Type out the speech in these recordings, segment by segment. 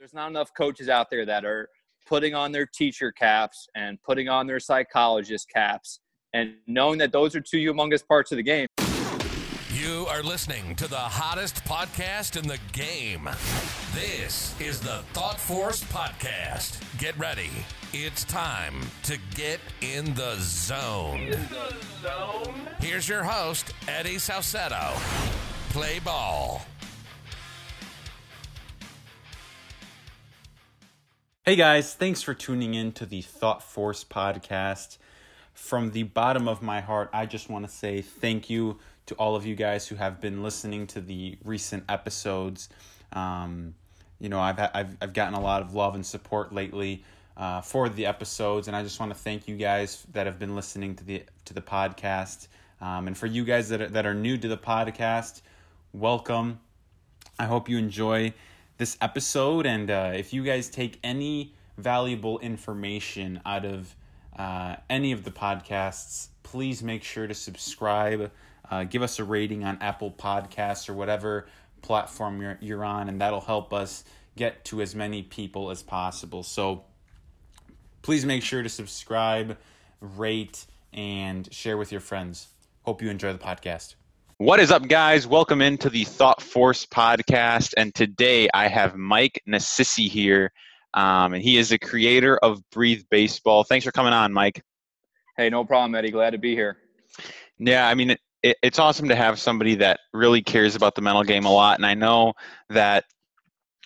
There's not enough coaches out there that are putting on their teacher caps and putting on their psychologist caps and knowing that those are two humongous parts of the game. You are listening to the hottest podcast in the game. This is the Thought Force Podcast. Get ready. It's time to get in the zone. In the zone. Here's your host, Eddie Salcedo. Play ball. Hey guys, thanks for tuning in to the Thought Force podcast. From the bottom of my heart, I just want to say thank you to all of you guys who have been listening to the recent episodes. Um, you know, I've, I've I've gotten a lot of love and support lately uh, for the episodes, and I just want to thank you guys that have been listening to the to the podcast. Um, and for you guys that are, that are new to the podcast, welcome. I hope you enjoy this episode. And uh, if you guys take any valuable information out of uh, any of the podcasts, please make sure to subscribe. Uh, give us a rating on Apple Podcasts or whatever platform you're, you're on, and that'll help us get to as many people as possible. So please make sure to subscribe, rate, and share with your friends. Hope you enjoy the podcast. What is up, guys? Welcome into the Thought Force podcast. And today I have Mike Nassisi here, um, and he is the creator of Breathe Baseball. Thanks for coming on, Mike. Hey, no problem, Eddie. Glad to be here. Yeah, I mean, it, it's awesome to have somebody that really cares about the mental game a lot. And I know that,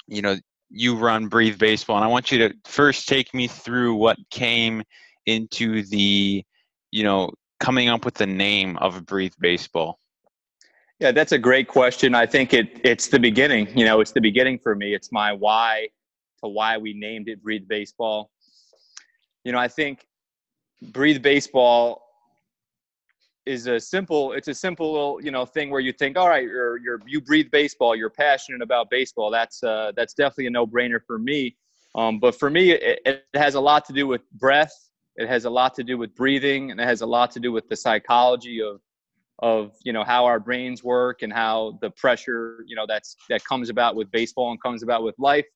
you know, you run Breathe Baseball, and I want you to first take me through what came into the, you know, coming up with the name of Breathe Baseball. Yeah, that's a great question. I think it it's the beginning. You know, it's the beginning for me. It's my why to why we named it Breathe Baseball. You know, I think Breathe Baseball is a simple it's a simple little you know thing where you think all right you're, you're you breathe baseball you're passionate about baseball that's uh, that's definitely a no-brainer for me um, but for me it, it has a lot to do with breath it has a lot to do with breathing and it has a lot to do with the psychology of of you know how our brains work and how the pressure you know that's that comes about with baseball and comes about with life.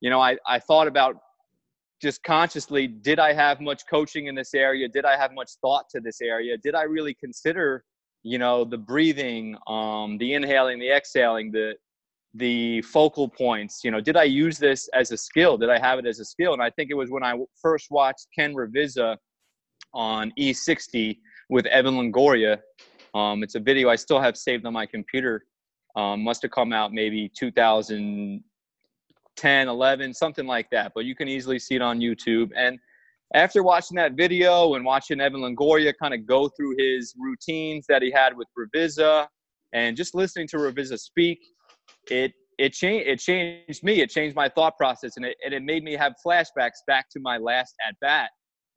You know i i thought about just consciously did i have much coaching in this area? Did i have much thought to this area? Did i really consider you know the breathing um the inhaling the exhaling the the focal points? You know did i use this as a skill? Did i have it as a skill? And i think it was when i first watched ken ravizza on e60 with evan longoria um, it's a video I still have saved on my computer. Um, must have come out maybe 2010, 11, something like that. But you can easily see it on YouTube. And after watching that video and watching Evan Longoria kind of go through his routines that he had with Ravizza and just listening to Ravizza speak, it it changed it changed me. It changed my thought process and it, and it made me have flashbacks back to my last at bat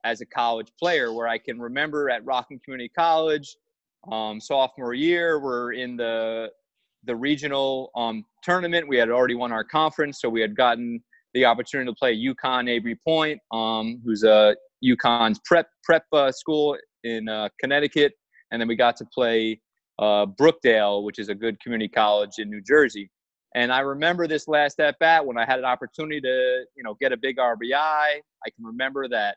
as a college player where I can remember at Rockland Community College um, sophomore year. We're in the the regional um, tournament. We had already won our conference, so we had gotten the opportunity to play UConn Avery Point, um, who's a UConn's prep prep uh, school in uh, Connecticut, and then we got to play uh, Brookdale, which is a good community college in New Jersey. And I remember this last at bat when I had an opportunity to, you know, get a big RBI. I can remember that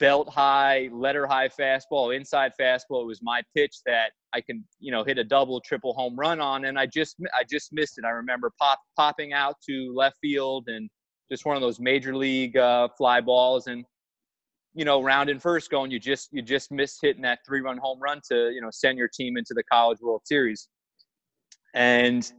belt high, letter high fastball, inside fastball. It was my pitch that I can, you know, hit a double, triple home run on, and I just, I just missed it. I remember pop, popping out to left field and just one of those major league uh, fly balls, and you know, round in first going, you just, you just missed hitting that three run home run to, you know, send your team into the College World Series, and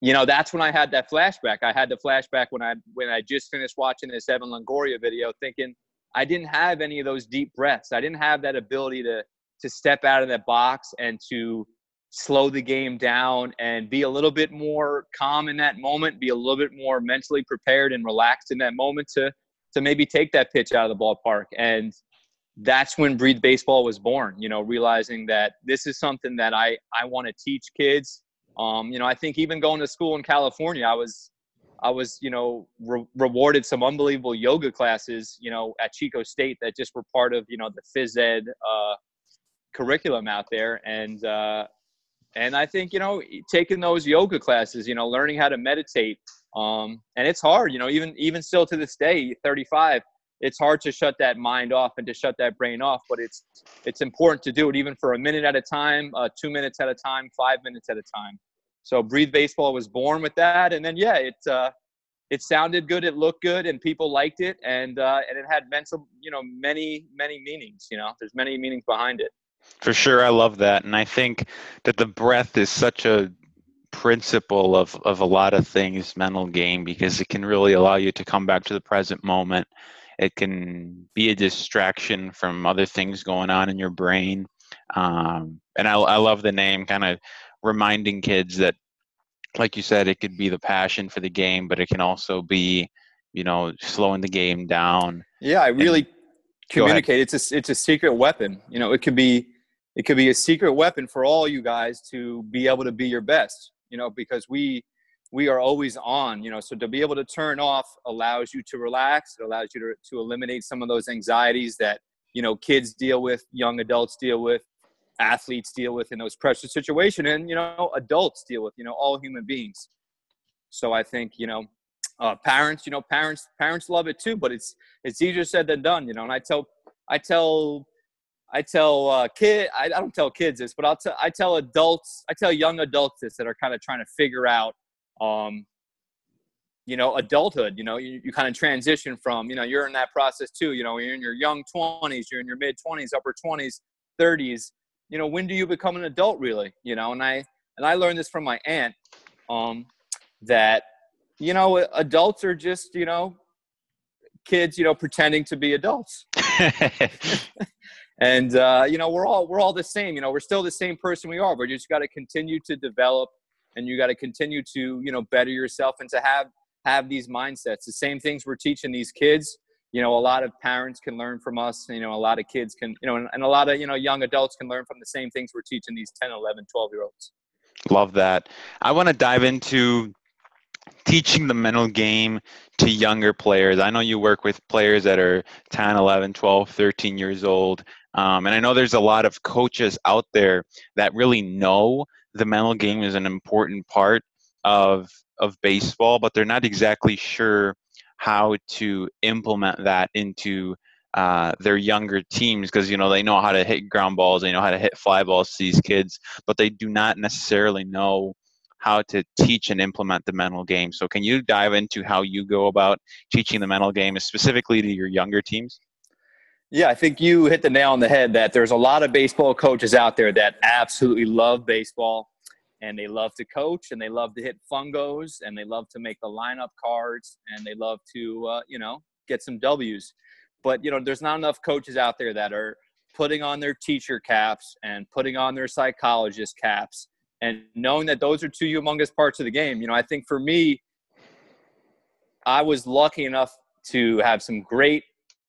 you know that's when I had that flashback. I had the flashback when I when I just finished watching this Evan Longoria video, thinking I didn't have any of those deep breaths. I didn't have that ability to to step out of that box and to slow the game down and be a little bit more calm in that moment, be a little bit more mentally prepared and relaxed in that moment to to maybe take that pitch out of the ballpark. And that's when Breathe Baseball was born, you know, realizing that this is something that I, I want to teach kids. Um, you know, I think even going to school in California, I was I was, you know, re- rewarded some unbelievable yoga classes, you know, at Chico State that just were part of, you know, the phys ed uh, curriculum out there. And, uh, and I think, you know, taking those yoga classes, you know, learning how to meditate, Um, and it's hard, you know, even even still to this day, 35, it's hard to shut that mind off and to shut that brain off. But it's it's important to do it even for a minute at a time, uh, two minutes at a time, five minutes at a time. So Breathe Baseball was born with that, and then yeah, it uh, it sounded good, it looked good, and people liked it, and uh, and it had mental, you know, many many meanings. You know, there's many meanings behind it. For sure, I love that, and I think that the breath is such a principle of of a lot of things mental game because it can really allow you to come back to the present moment. It can be a distraction from other things going on in your brain, um, and I, I love the name, kind of reminding kids that like you said, it could be the passion for the game, but it can also be, you know, slowing the game down. Yeah, I really communicate. It's a it's a secret weapon. You know, it could be it could be a secret weapon for all you guys to be able to be your best. You know, because we we are always on. You know, so to be able to turn off allows you to relax. It allows you to to eliminate some of those anxieties that you know kids deal with, young adults deal with athletes deal with in those pressure situations and you know adults deal with you know all human beings. So i think you know uh, parents you know parents parents love it too but it's it's easier said than done you know and i tell i tell i tell uh, kid I, I don't tell kids this but i'll tell i tell adults i tell young adults this that are kind of trying to figure out um you know adulthood you know you, you kind of transition from you know you're in that process too you know you're in your young 20s you're in your mid 20s upper 20s 30s you know, when do you become an adult really? You know, and I and I learned this from my aunt, um, that you know, adults are just you know, kids, you know, pretending to be adults. and uh, you know, we're all we're all the same. You know, we're still the same person we are. But you just got to continue to develop, and you got to continue to you know better yourself and to have have these mindsets. The same things we're teaching these kids you know a lot of parents can learn from us you know a lot of kids can you know and, and, a lot of you know young adults can learn from the same things we're teaching these 10 11 12 year olds. Love that. I want to dive into teaching the mental game to younger players. I know you work with players that are 10 11 12 13 years old um, and i know there's a lot of coaches out there that really know the mental game is an important part of of baseball but they're not exactly sure how to implement that into uh, their younger teams because you know they know how to hit ground balls, they know how to hit fly balls to these kids, but they do not necessarily know how to teach and implement the mental game. So, can you dive into how you go about teaching the mental game, specifically to your younger teams? Yeah, I think you hit the nail on the head that there's a lot of baseball coaches out there that absolutely love baseball and they love to coach and they love to hit fungos and they love to make the lineup cards and they love to uh, you know get some W's. But you know, there's not enough coaches out there that are putting on their teacher caps and putting on their psychologist caps and knowing that those are two humongous parts of the game. You know, I think for me, I was lucky enough to have some great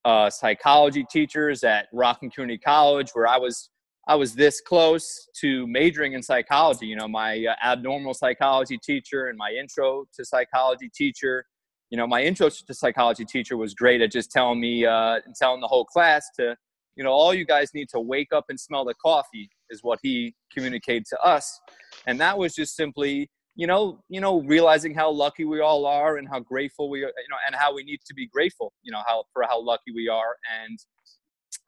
uh, psychology teachers at Rockland Community College, where I was I was this close to majoring in psychology. You know, my uh, abnormal psychology teacher and my intro to psychology teacher. You know, my intro to psychology teacher was great at just telling me uh, and telling the whole class to, you know, all you guys need to wake up and smell the coffee is what he communicated to us, and that was just simply, you know, you know, realizing how lucky we all are and how grateful we are, you know, and how we need to be grateful, you know, how for how lucky we are and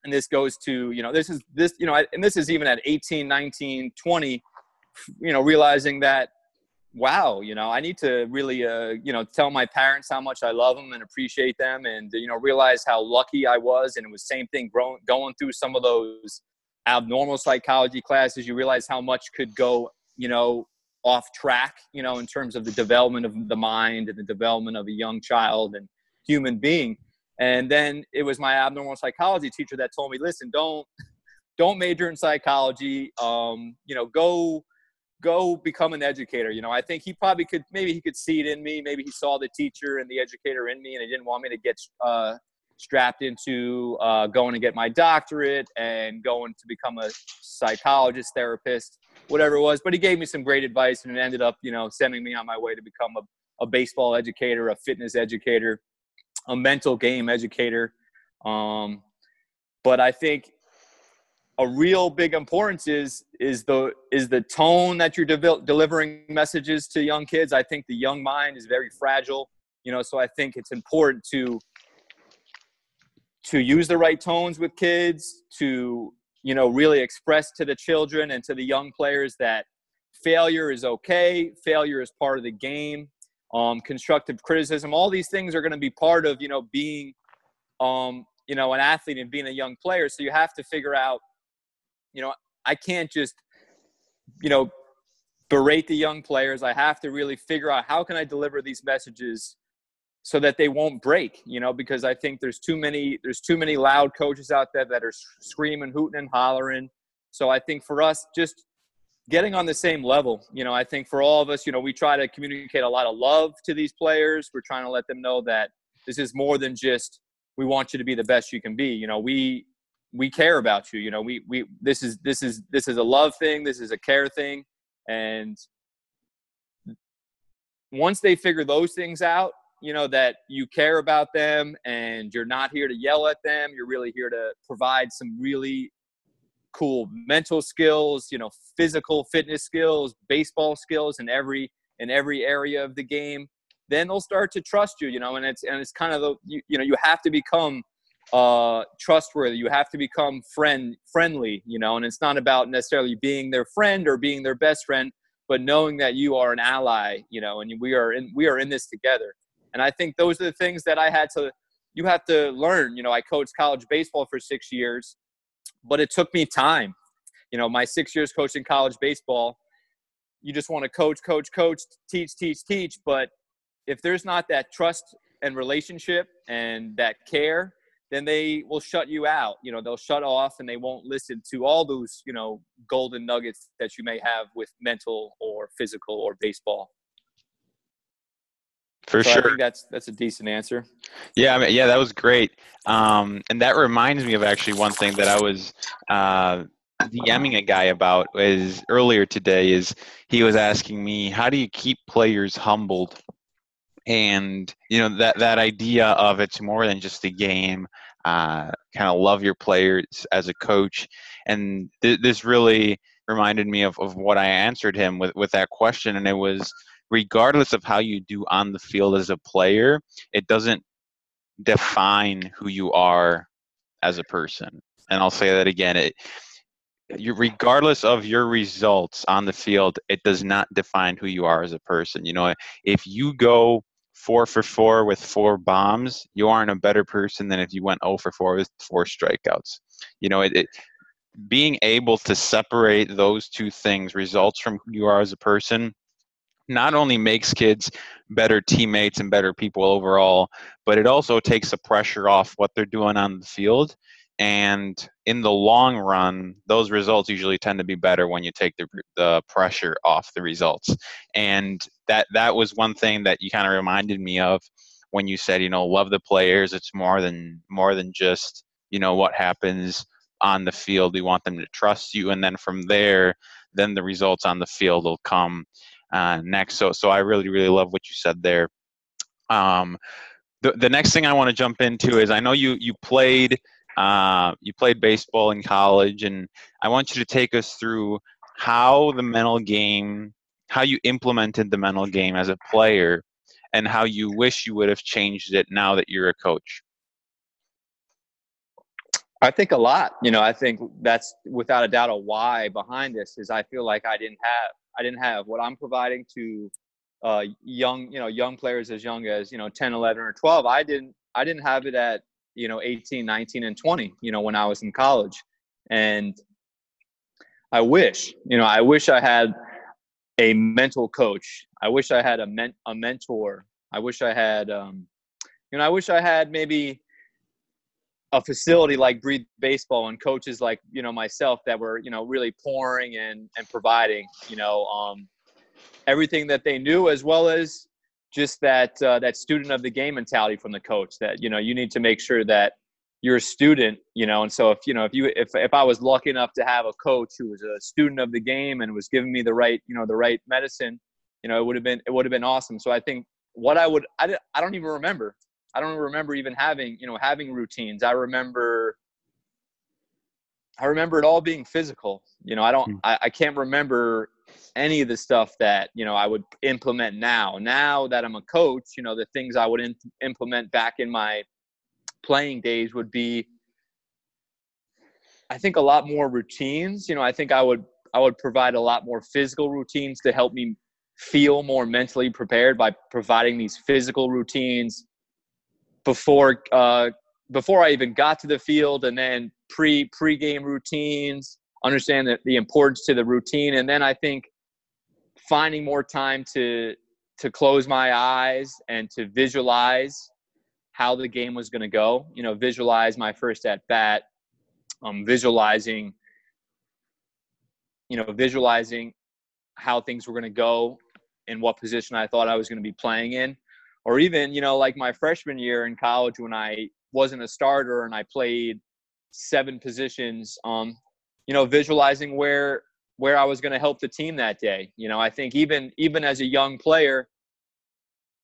and this goes to you know this is this you know and this is even at 18 19 20 you know realizing that wow you know i need to really uh, you know tell my parents how much i love them and appreciate them and you know realize how lucky i was. And it was same thing growing, going through some of those abnormal psychology classes. You realize how much could go you know off track you know in terms of the development of the mind and the development of a young child and human being and then it was my abnormal psychology teacher that told me, listen, don't don't major in psychology. Um, you know, go go become an educator. You know, I think he probably could maybe he could see it in me. Maybe he saw the teacher and the educator in me, and he didn't want me to get uh, strapped into uh, going to get my doctorate and going to become a psychologist, therapist, whatever it was. But he gave me some great advice, and it ended up, you know, sending me on my way to become a, a baseball educator, a fitness educator a mental game educator. Um, but I think a real big importance is is the is the tone that you're de- delivering messages to young kids. I think the young mind is very fragile, you know, so I think it's important to to use the right tones with kids, to you know really express to the children and to the young players that failure is okay, failure is part of the game. Um, constructive criticism, all these things are going to be part of you know being um, you know an athlete and being a young player. So you have to figure out you know, I can't just, you know, berate the young players. I have to really figure out how can I deliver these messages so that they won't break, you know, because I think there's too many there's too many loud coaches out there that are screaming, hooting and hollering. So I think for us just getting on the same level, you know, I think for all of us, you know, we try to communicate a lot of love to these players. We're trying to let them know that this is more than just we want you to be the best you can be. You know, we we care about you you know we we this is this is this is a love thing this is a care thing and once they figure those things out you know that you care about them and you're not here to yell at them you're really here to provide some really cool mental skills you know physical fitness skills baseball skills in every in every area of the game then they'll start to trust you you know and it's and it's kind of the you, you know you have to become uh, trustworthy. You have to become friend friendly, you know. And it's not about necessarily being their friend or being their best friend, but knowing that you are an ally, you know, and we are in we are in this together. And I think those are the things that I had to. You have to learn. You know, I coached college baseball for six years, but it took me time. You know, my six years coaching college baseball, you just want to coach, coach, coach, teach, teach, teach. But if there's not that trust and relationship and that care then they will shut you out. You know, they'll shut off and they won't listen to all those, you know, golden nuggets that you may have with mental or physical or baseball. For so sure. I think that's that's a decent answer. Yeah, I mean, yeah, that was great. Um, and that reminds me of actually one thing that I was uh, DMing a guy about is earlier today is he was asking me, how do you keep players humbled? and you know that that idea of it's more than just a game uh, kind of love your players as a coach and th- this really reminded me of, of what i answered him with, with that question and it was regardless of how you do on the field as a player it doesn't define who you are as a person and i'll say that again it you regardless of your results on the field it does not define who you are as a person you know if you go four for four with four bombs, you aren't a better person than if you went 0 for 4 with four strikeouts. You know, it, it being able to separate those two things results from who you are as a person not only makes kids better teammates and better people overall, but it also takes the pressure off what they're doing on the field. And in the long run those results usually tend to be better when you take the, the pressure off the results. And that that was one thing that you kind of reminded me of when you said you know love the players. It's more than more than just you know what happens on the field. We want them to trust you. And then from there then the results on the field will come uh, next so so i really really love what you said there um, the, the next thing i want to jump into is i know you you played uh, you played baseball in college, and I want you to take us through how the mental game, how you implemented the mental game as a player, and how you wish you would have changed it now that you're a coach. I think a lot. You know, I think that's without a doubt a why behind this is I feel like I didn't have I didn't have. What I'm providing to uh, young you know young players as young as you know 10, 11, or 12. I didn't I didn't have it at you know 18 19 and 20 you know when i was in college. And i wish you know i wish i had a mental coach. I wish i had a, men- a mentor. I wish i had um, you know i wish i had maybe a facility like breathe baseball and coaches like you know myself that were you know really pouring and and providing you know um, everything that they knew as well as just that uh, that student of the game mentality from the coach that you know you need to make sure that you're a student you know and so if you know if you if, if i was lucky enough to have a coach who was a student of the game and was giving me the right you know the right medicine you know it would have been it would have been awesome. So i think what i would i, I don't even remember i don't remember even having you know having routines i remember I remember it all being physical. You know, I don't, Hmm. I, I can't remember any of the stuff that you know I would implement now. Now that I'm a coach, you know, the things I would in, implement back in my playing days would be, I think, a lot more routines. You know, I think I would, I would provide a lot more physical routines to help me feel more mentally prepared by providing these physical routines before uh, before I even got to the field, and then pre pre game routines. Understand the importance to the routine, and then I think finding more time to to close my eyes and to visualize how the game was going to go. You know, visualize my first at bat. Um, visualizing, you know, visualizing how things were going to go and what position I thought I was going to be playing in, or even you know, like my freshman year in college when I wasn't a starter and I played seven positions. Um, you know, visualizing where where I was going to help the team that day. You know, I think even even as a young player,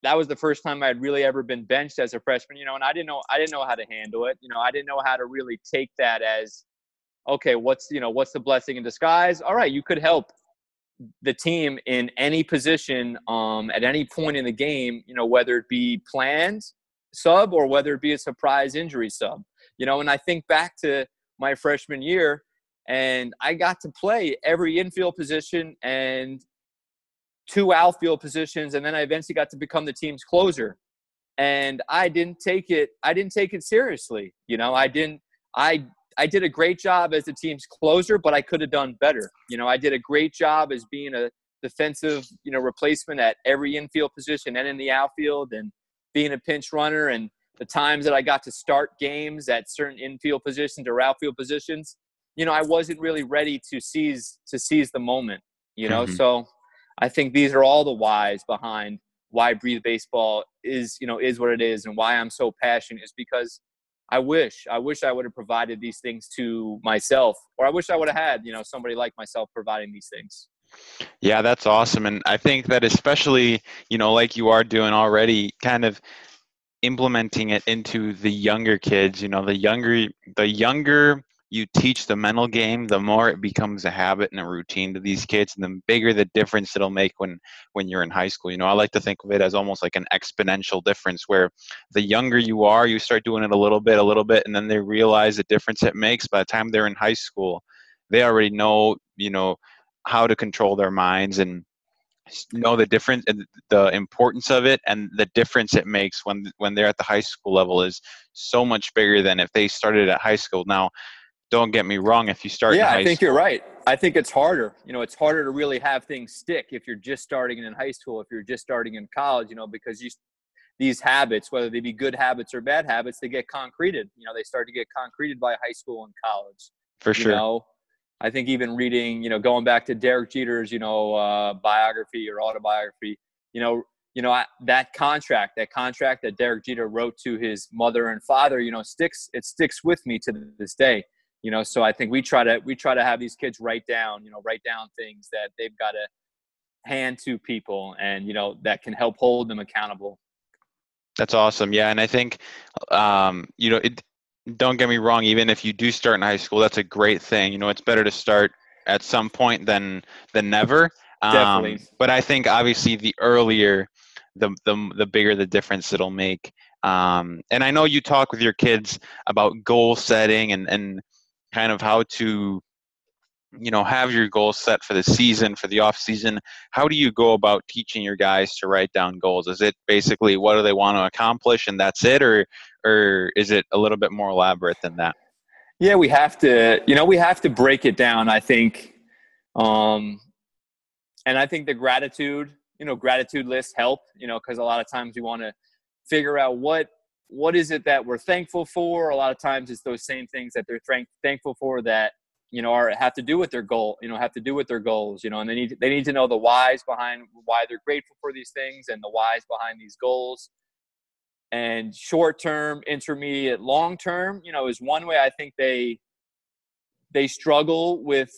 that was the first time I'd really ever been benched as a freshman. You know, and I didn't know I didn't know how to handle it. You know, I didn't know how to really take that as okay. What's you know what's the blessing in disguise? All right, you could help the team in any position um, at any point in the game. You know, whether it be planned sub or whether it be a surprise injury sub. You know, and I think back to my freshman year and I got to play every infield position and two outfield positions, and then I eventually got to become the team's closer. And I didn't take it. I didn't take it seriously. You know, I didn't. I I did a great job as the team's closer, but I could have done better. You know, I did a great job as being a defensive, you know, replacement at every infield position and in the outfield, and being a pinch runner. And the times that I got to start games at certain infield positions or outfield positions, you know, I wasn't really ready to seize to seize the moment. You know, Mhm. so I think these are all the whys behind why Breathe Baseball is, you know, is what it is, and why I'm so passionate is because I wish, I wish I would have provided these things to myself, or I wish I would have had, you know, somebody like myself providing these things. Yeah, that's awesome. And I think that especially, you know, like you are doing already, kind of implementing it into the younger kids, you know, the younger the younger you teach the mental game, the more it becomes a habit and a routine to these kids, and the bigger the difference it'll make when when you're in high school. You know, I like to think of it as almost like an exponential difference where the younger you are, you start doing it a little bit, a little bit, and then they realize the difference it makes by the time they're in high school. They already know, you know, how to control their minds and know the difference and the importance of it and the difference it makes when when they're at the high school level is so much bigger than if they started at high school now don't get me wrong if you start in yeah, I think school, you're right. I think it's harder. You know, it's harder to really have things stick if you're just starting in high school, if you're just starting in college, you know, because you these habits, whether they be good habits or bad habits, they get concreted. You know, they start to get concreted by high school and college. for sure You know, I think even reading, you know, going back to Derek Jeter's, you know, uh, biography or autobiography, you know, you know I, that contract, that contract that Derek Jeter wrote to his mother and father, you know, sticks. It sticks with me to this day. You know, so I think we try to we try to have these kids write down, you know, write down things that they've got to hand to people, and you know that can help hold them accountable. That's awesome. Yeah, and I think, um, you know, it. Don't get me wrong. Even if you do start in high school, that's a great thing. You know, it's better to start at some point than than never. Um, Definitely. But I think obviously the earlier, the the the bigger the difference it'll make. Um, and I know you talk with your kids about goal setting and and kind of how to you know have your goals set for the season for the off season how do you go about teaching your guys to write down goals is it basically what do they want to accomplish and that's it or or is it a little bit more elaborate than that Yeah, we have to, you know, we have to break it down, I think. Um, and I think the gratitude, you know, gratitude lists help, you know, because a lot of times we want to figure out what what is it that we're thankful for. A lot of times it's those same things that they're thank- thankful for that you know are have to do with their goal, you know, have to do with their goals, you know, and they need they need to know the whys behind why they're grateful for these things and the whys behind these goals and short term intermediate long term you know is one way i think they they struggle with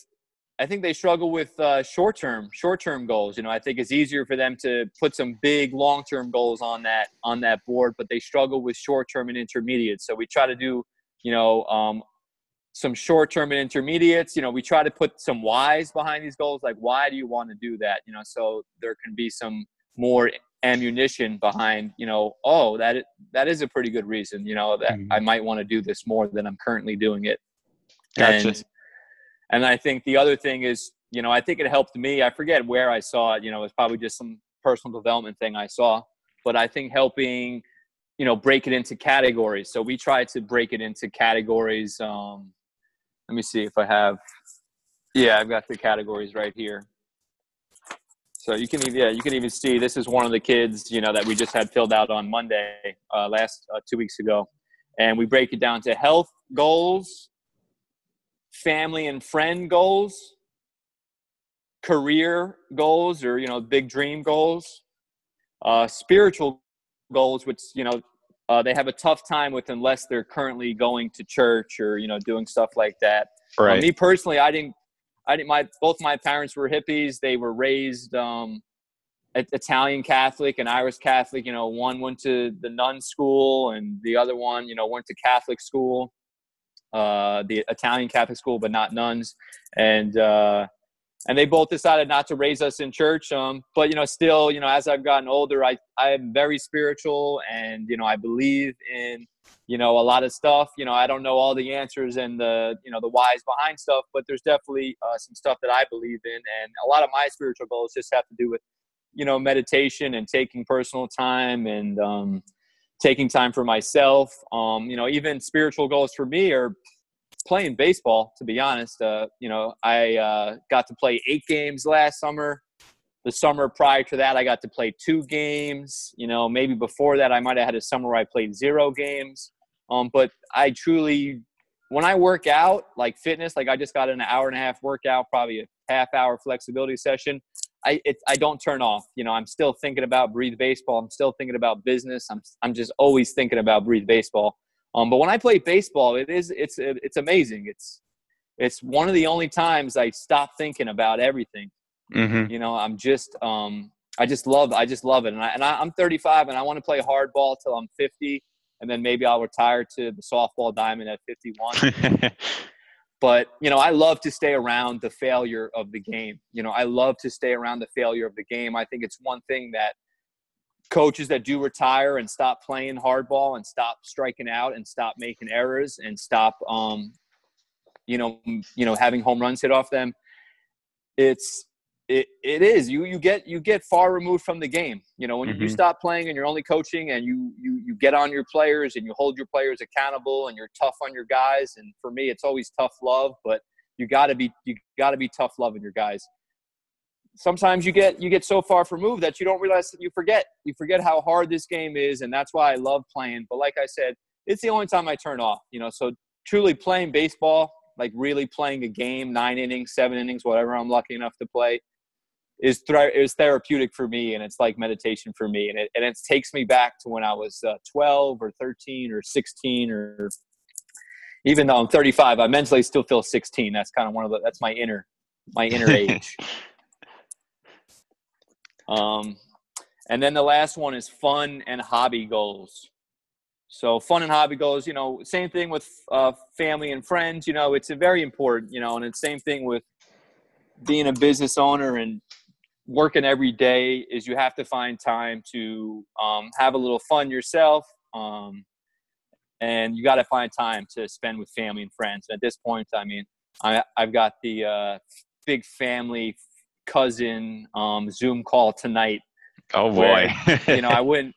i think they struggle with uh, short term short term goals you know i think it's easier for them to put some big long term goals on that on that board but they struggle with short term and intermediate so we try to do you know um, some short term and intermediates. You know, we try to put some whys behind these goals. Like, why do you want to do that? You know, so there can be some more ammunition behind. You know, oh, that that is a pretty good reason. You know, that mm-hmm. I might want to do this more than I'm currently doing it. Gotcha. And, and I think the other thing is, you know, I think it helped me. I forget where I saw it. You know, it's probably just some personal development thing I saw, but I think helping you know break it into categories so we try to break it into categories um let me see if I have. Yeah, I've got the categories right here. So you can even yeah you can even see this is one of the kids you know that we just had filled out on Monday uh, last uh, two weeks ago, and we break it down to health goals, family and friend goals, career goals or you know big dream goals, uh, spiritual goals, which you know uh, they have a tough time with unless they're currently going to church or you know doing stuff like that. Right. me personally, I didn't. I didn't. My both my parents were hippies. They were raised um, Italian Catholic and Irish Catholic. You know, one went to the nun school, and the other one, you know, went to Catholic school, uh, the Italian Catholic school, but not nuns. And uh, and they both decided not to raise us in church um, but you know still you know as i've gotten older i i am very spiritual and you know i believe in you know a lot of stuff you know i don't know all the answers and the you know the whys behind stuff but there's definitely uh, some stuff that i believe in and a lot of my spiritual goals just have to do with you know meditation and taking personal time and um, taking time for myself um, you know even spiritual goals for me are playing baseball, to be honest. Uh, you know, I uh, got to play eight games last summer. The summer prior to that, I got to play two games. You know, maybe before that, I might have had a summer where I played zero games. Um, but I truly, when I work out, like fitness, like I just got an hour and a half workout, probably a half hour flexibility session. I it, I don't turn off. You know, I'm still thinking about breathe baseball. I'm still thinking about business. I'm I'm just always thinking about breathe baseball. Um, but when I play baseball, it is it's it's amazing. It's it's one of the only times I stop thinking about everything. Mm-hmm. You know, I'm just um, I just love I just love it, and I and I, I'm 35 and I want to play hardball till I'm 50, and then maybe I'll retire to the softball diamond at 51. but you know, I love to stay around the failure of the game. You know, I love to stay around the failure of the game. I think it's one thing that coaches that do retire and stop playing hardball and stop striking out and stop making errors and stop um, you know you know having home runs hit off them it's it, it is. You you get you get far removed from the game. You know when mm-hmm. you stop playing and you're only coaching and you you you get on your players and you hold your players accountable and you're tough on your guys and for me it's always tough love but you got to be you got to be tough loving your guys. Sometimes you get you get so far removed that you don't realize that you forget. You forget how hard this game is and that's why i love playing. But like i said it's the only time i turn off you know so truly playing baseball like really playing a game nine innings seven innings whatever i'm lucky enough to play is th- is therapeutic for me and it's like meditation for me and it, and it takes me back to when i was uh, 12 or 13 or 16 or even though i'm 35 i mentally still feel 16 that's kind of one of the that's my inner my inner age um, and then the last one is fun and hobby goals. So fun and hobby goals, you know, same thing with uh, family and friends. You know, it's a very important. You know, and it's same thing with being a business owner and working every day. Is you have to find time to um, have a little fun yourself, um, and you got to find time to spend with family and friends. At this point, I mean, I, have got the uh, big family cousin um, Zoom call tonight. Oh boy! Where, you know, I wouldn't,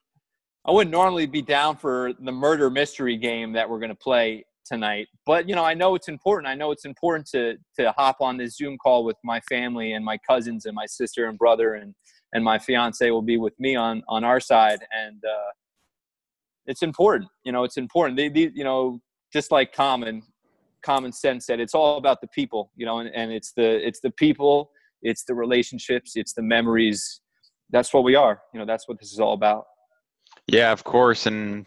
I wouldn't normally be down for the murder mystery game that we're going to play tonight, but you know, I know it's important. I know it's important to to hop on this Zoom call with my family and my cousins and my sister and brother and and my fiance will be with me on on our side and. uh it's important you know it's important they, they you know just like common common sense said it's all about the people you know and, and it's the it's the people it's the relationships it's the memories that's what we are you know that's what this is all about yeah of course and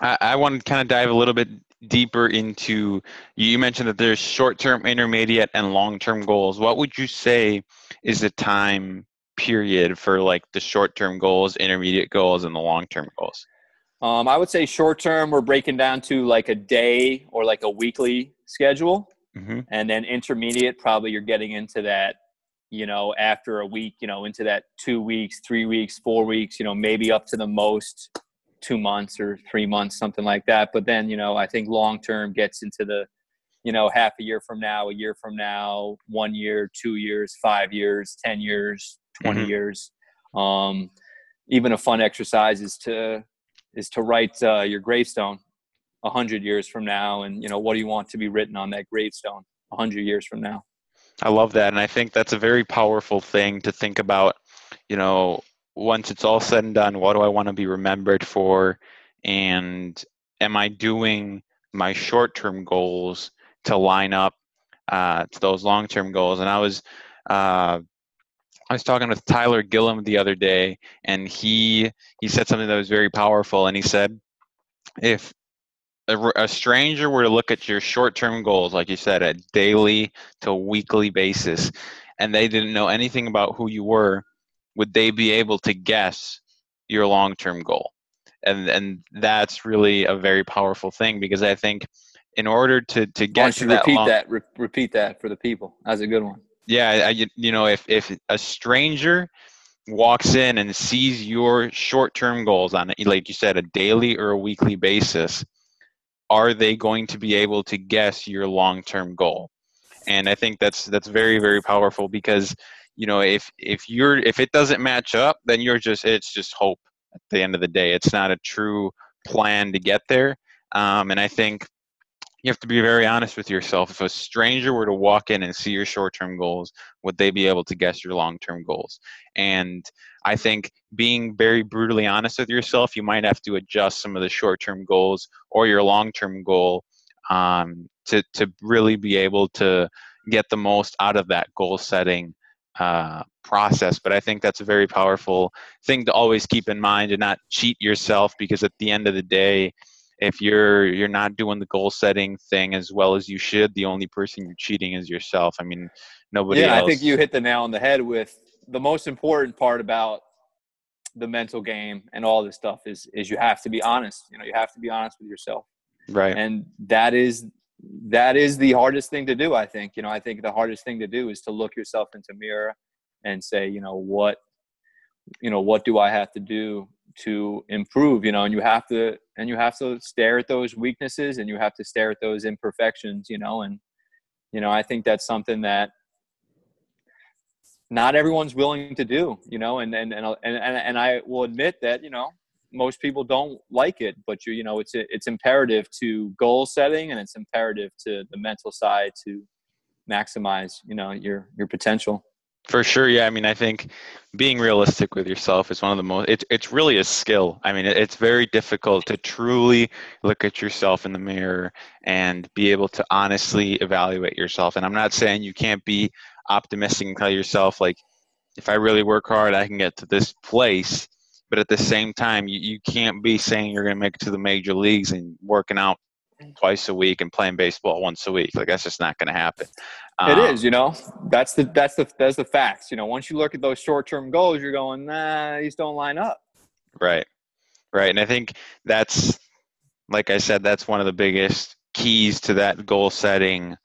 i, I want to kind of dive a little bit deeper into you mentioned that there's short-term intermediate and long-term goals. What would you say is the time period for like the short-term goals intermediate goals and the long-term goals? Um, i would say short-term we're breaking down to like a day or like a weekly schedule. hmm And then intermediate, probably you're getting into that, you know, after a week, you know, into that two weeks, three weeks, four weeks, you know, maybe up to the most two months or three months, something like that. But then, you know, I think long term gets into the, you know, half a year from now, a year from now, one year, two years, five years, 10 years, 20 Mhm. years. Um, even a fun exercise is to, is to write uh, your gravestone a hundred years from now. And, you know, what do you want to be written on that gravestone a hundred years from now? I love that. And I think that's a very powerful thing to think about. You know, once it's all said and done, what do I want to be remembered for? And am I doing my short term goals to line up uh, to those long term goals? And I was. Uh, I was talking with Tyler Gillum the other day, and he he said something that was very powerful. And he said, if a stranger were to look at your short-term goals, like you said, at daily to weekly basis, and they didn't know anything about who you were, would they be able to guess your long-term goal? And and that's really a very powerful thing because I think in order to to get to that repeat long, that? Re- repeat that for the people. That's a good one. yeah, I, you you know, if if a stranger walks in and sees your short-term goals on, like you said, a daily or a weekly basis, are they going to be able to guess your long-term goal? And I think that's that's very very powerful because you know if if you're if it doesn't match up, then you're just it's just hope at the end of the day. It's not a true plan to get there. Um, and I think you have to be very honest with yourself. If a stranger were to walk in and see your short-term goals, would they be able to guess your long-term goals? And I think being very brutally honest with yourself, you might have to adjust some of the short-term goals or your long-term goal um, to to really be able to get the most out of that goal setting uh, process. But I think that's a very powerful thing to always keep in mind and not cheat yourself because at the end of the day, if you're you're not doing the goal setting thing as well as you should, the only person you're cheating is yourself. I mean, nobody yeah, else. I think you hit the nail on the head with the most important part about the mental game and all this stuff is is you have to be honest. You know, you have to be honest with yourself. right. and that is that is the hardest thing to do i think. You know i think the hardest thing to do is to look yourself into mirror and say you know what you know what do i have to do to improve you know? And you have to and you have to stare at those weaknesses and you have to stare at those imperfections you know? And you know i think that's something that not everyone's willing to do you know? And and and and, and i will admit that you know most people don't like it but you you know it's it's imperative to goal setting and it's imperative to the mental side to maximize you know your your potential For sure, yeah. I mean, I think being realistic with yourself is one of the most. It's it's really a skill. I mean, it's very difficult to truly look at yourself in the mirror and be able to honestly evaluate yourself. And I'm not saying you can't be optimistic and tell yourself like, if I really work hard, I can get to this place. But at the same time, you, you can't be saying you're going to make it to the major leagues and working out twice a week and playing baseball once a week. Like that's just not going to happen. it Um, is you know that's the that's the that's the facts you know once you look at those short-term goals you're going nah these don't line up Right. Right. And I think that's, like I said, that's one of the biggest keys to that goal setting,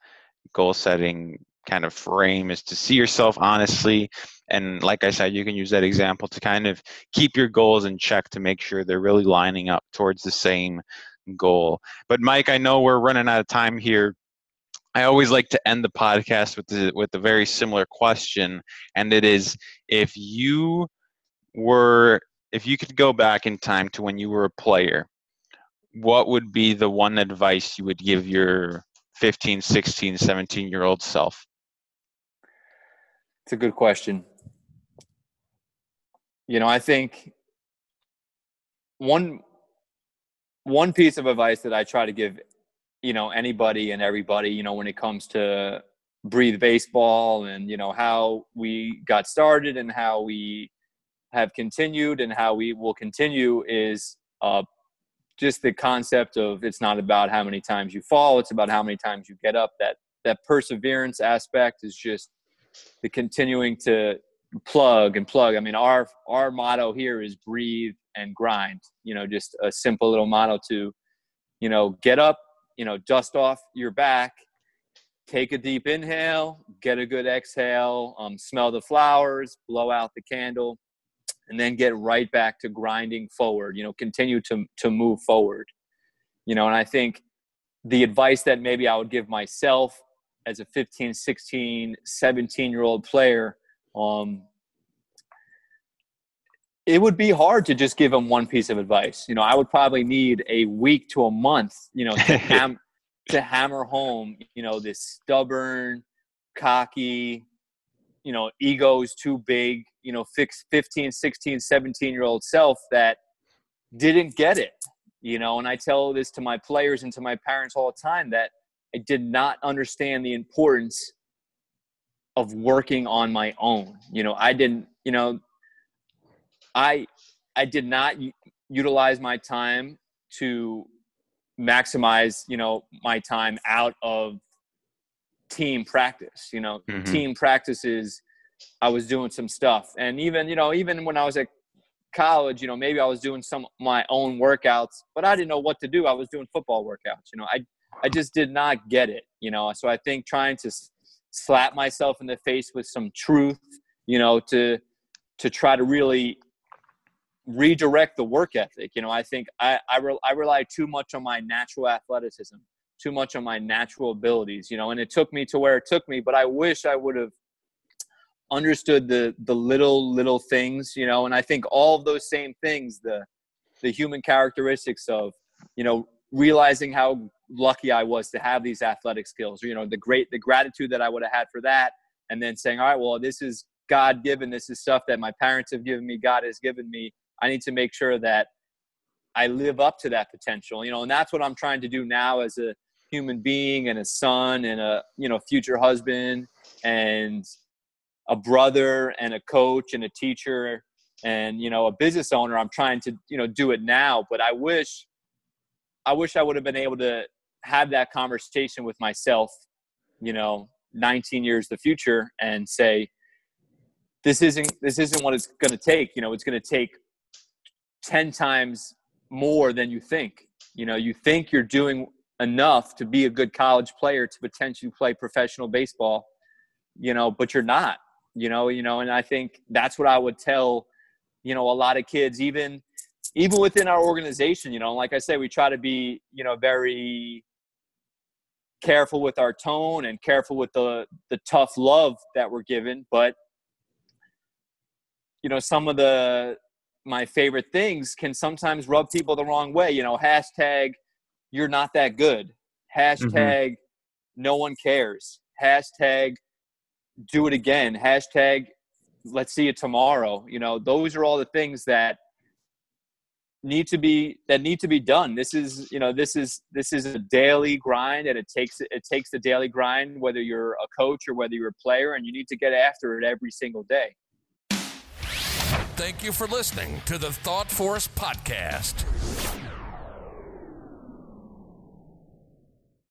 goal setting kind of frame is to see yourself honestly. And like I said, you can use that example to kind of keep your goals in check to make sure they're really lining up towards the same goal. But Mike, I know we're running out of time here. I always like to end the podcast with the, with a very similar question, and it is if you were if you could go back in time to when you were a player, what would be the one advice you would give your 15, 16, 17 year old self? It's a good question. You know, I think one one piece of advice that I try to give, you know, anybody and everybody, you know, when it comes to breathe baseball and you know how we got started and how we have continued and how we will continue is uh, just the concept of it's not about how many times you fall; it's about how many times you get up. That that perseverance aspect is just the continuing to plug and plug. I mean, our our motto here is breathe and grind. You know, just a simple little motto to, you know, get up, you know, dust off your back, take a deep inhale, get a good exhale, um, smell the flowers, blow out the candle, and then get right back to grinding forward. You know, continue to to move forward. You know, and I think the advice that maybe I would give myself as a 15, 16, 17 year old player, um, it would be hard to just give them one piece of advice. You know, I would probably need a week to a month, you know, to, ham- to hammer home, you know, this stubborn, cocky, you know, ego's too big, you know, 15, 16, 17 year old self that didn't get it, you know, and I tell this to my players and to my parents all the time that I did not understand the importance of working on my own. You know, I didn't, you know, I I did not utilize my time to maximize, you know, my time out of team practice. You know, mm-hmm. team practices I was doing some stuff. And even, you know, even when I was at college, you know, maybe I was doing some my own workouts, but I didn't know what to do. I was doing football workouts. You know, I I just did not get it, you know. So I think trying to slap myself in the face with some truth, you know, to to try to really redirect the work ethic. You know, I think I I, re- I rely too much on my natural athleticism, too much on my natural abilities. You know, and it took me to where it took me. But I wish I would have understood the the little little things. You know, and I think all of those same things, the the human characteristics of you know realizing how lucky I was to have these athletic skills. You know, the great the gratitude that I would have had for that, and then saying, all right, well, this is God given. This is stuff that my parents have given me. God has given me I need to make sure that I live up to that potential, you know, and that's what I'm trying to do now as a human being and a son and a, you know, future husband and a brother and a coach and a teacher and, you know, a business owner. I'm trying to, you know, do it now, but I wish, I wish I would have been able to have that conversation with myself, you know, 19 years the future and say, this isn't, this isn't what it's going to take. You know, it's going to take 10 times more than you think. You know, you think you're doing enough to be a good college player to potentially play professional baseball, you know, but you're not, you know, you know, and I think that's what I would tell, you know, a lot of kids, even even within our organization, you know, like I say, we try to be, you know, very careful with our tone and careful with the the tough love that we're given, but you know, some of the my favorite things can sometimes rub people the wrong way. You know, hashtag you're not that good. Hashtag mm-hmm. no one cares. Hashtag do it again. Hashtag let's see you tomorrow. You know, those are all the things that need to be that need to be done. This is you know this is this is a daily grind, and it takes it takes the daily grind whether you're a coach or whether you're a player, and you need to get after it every single day. Thank you for listening to the Thought Force Podcast.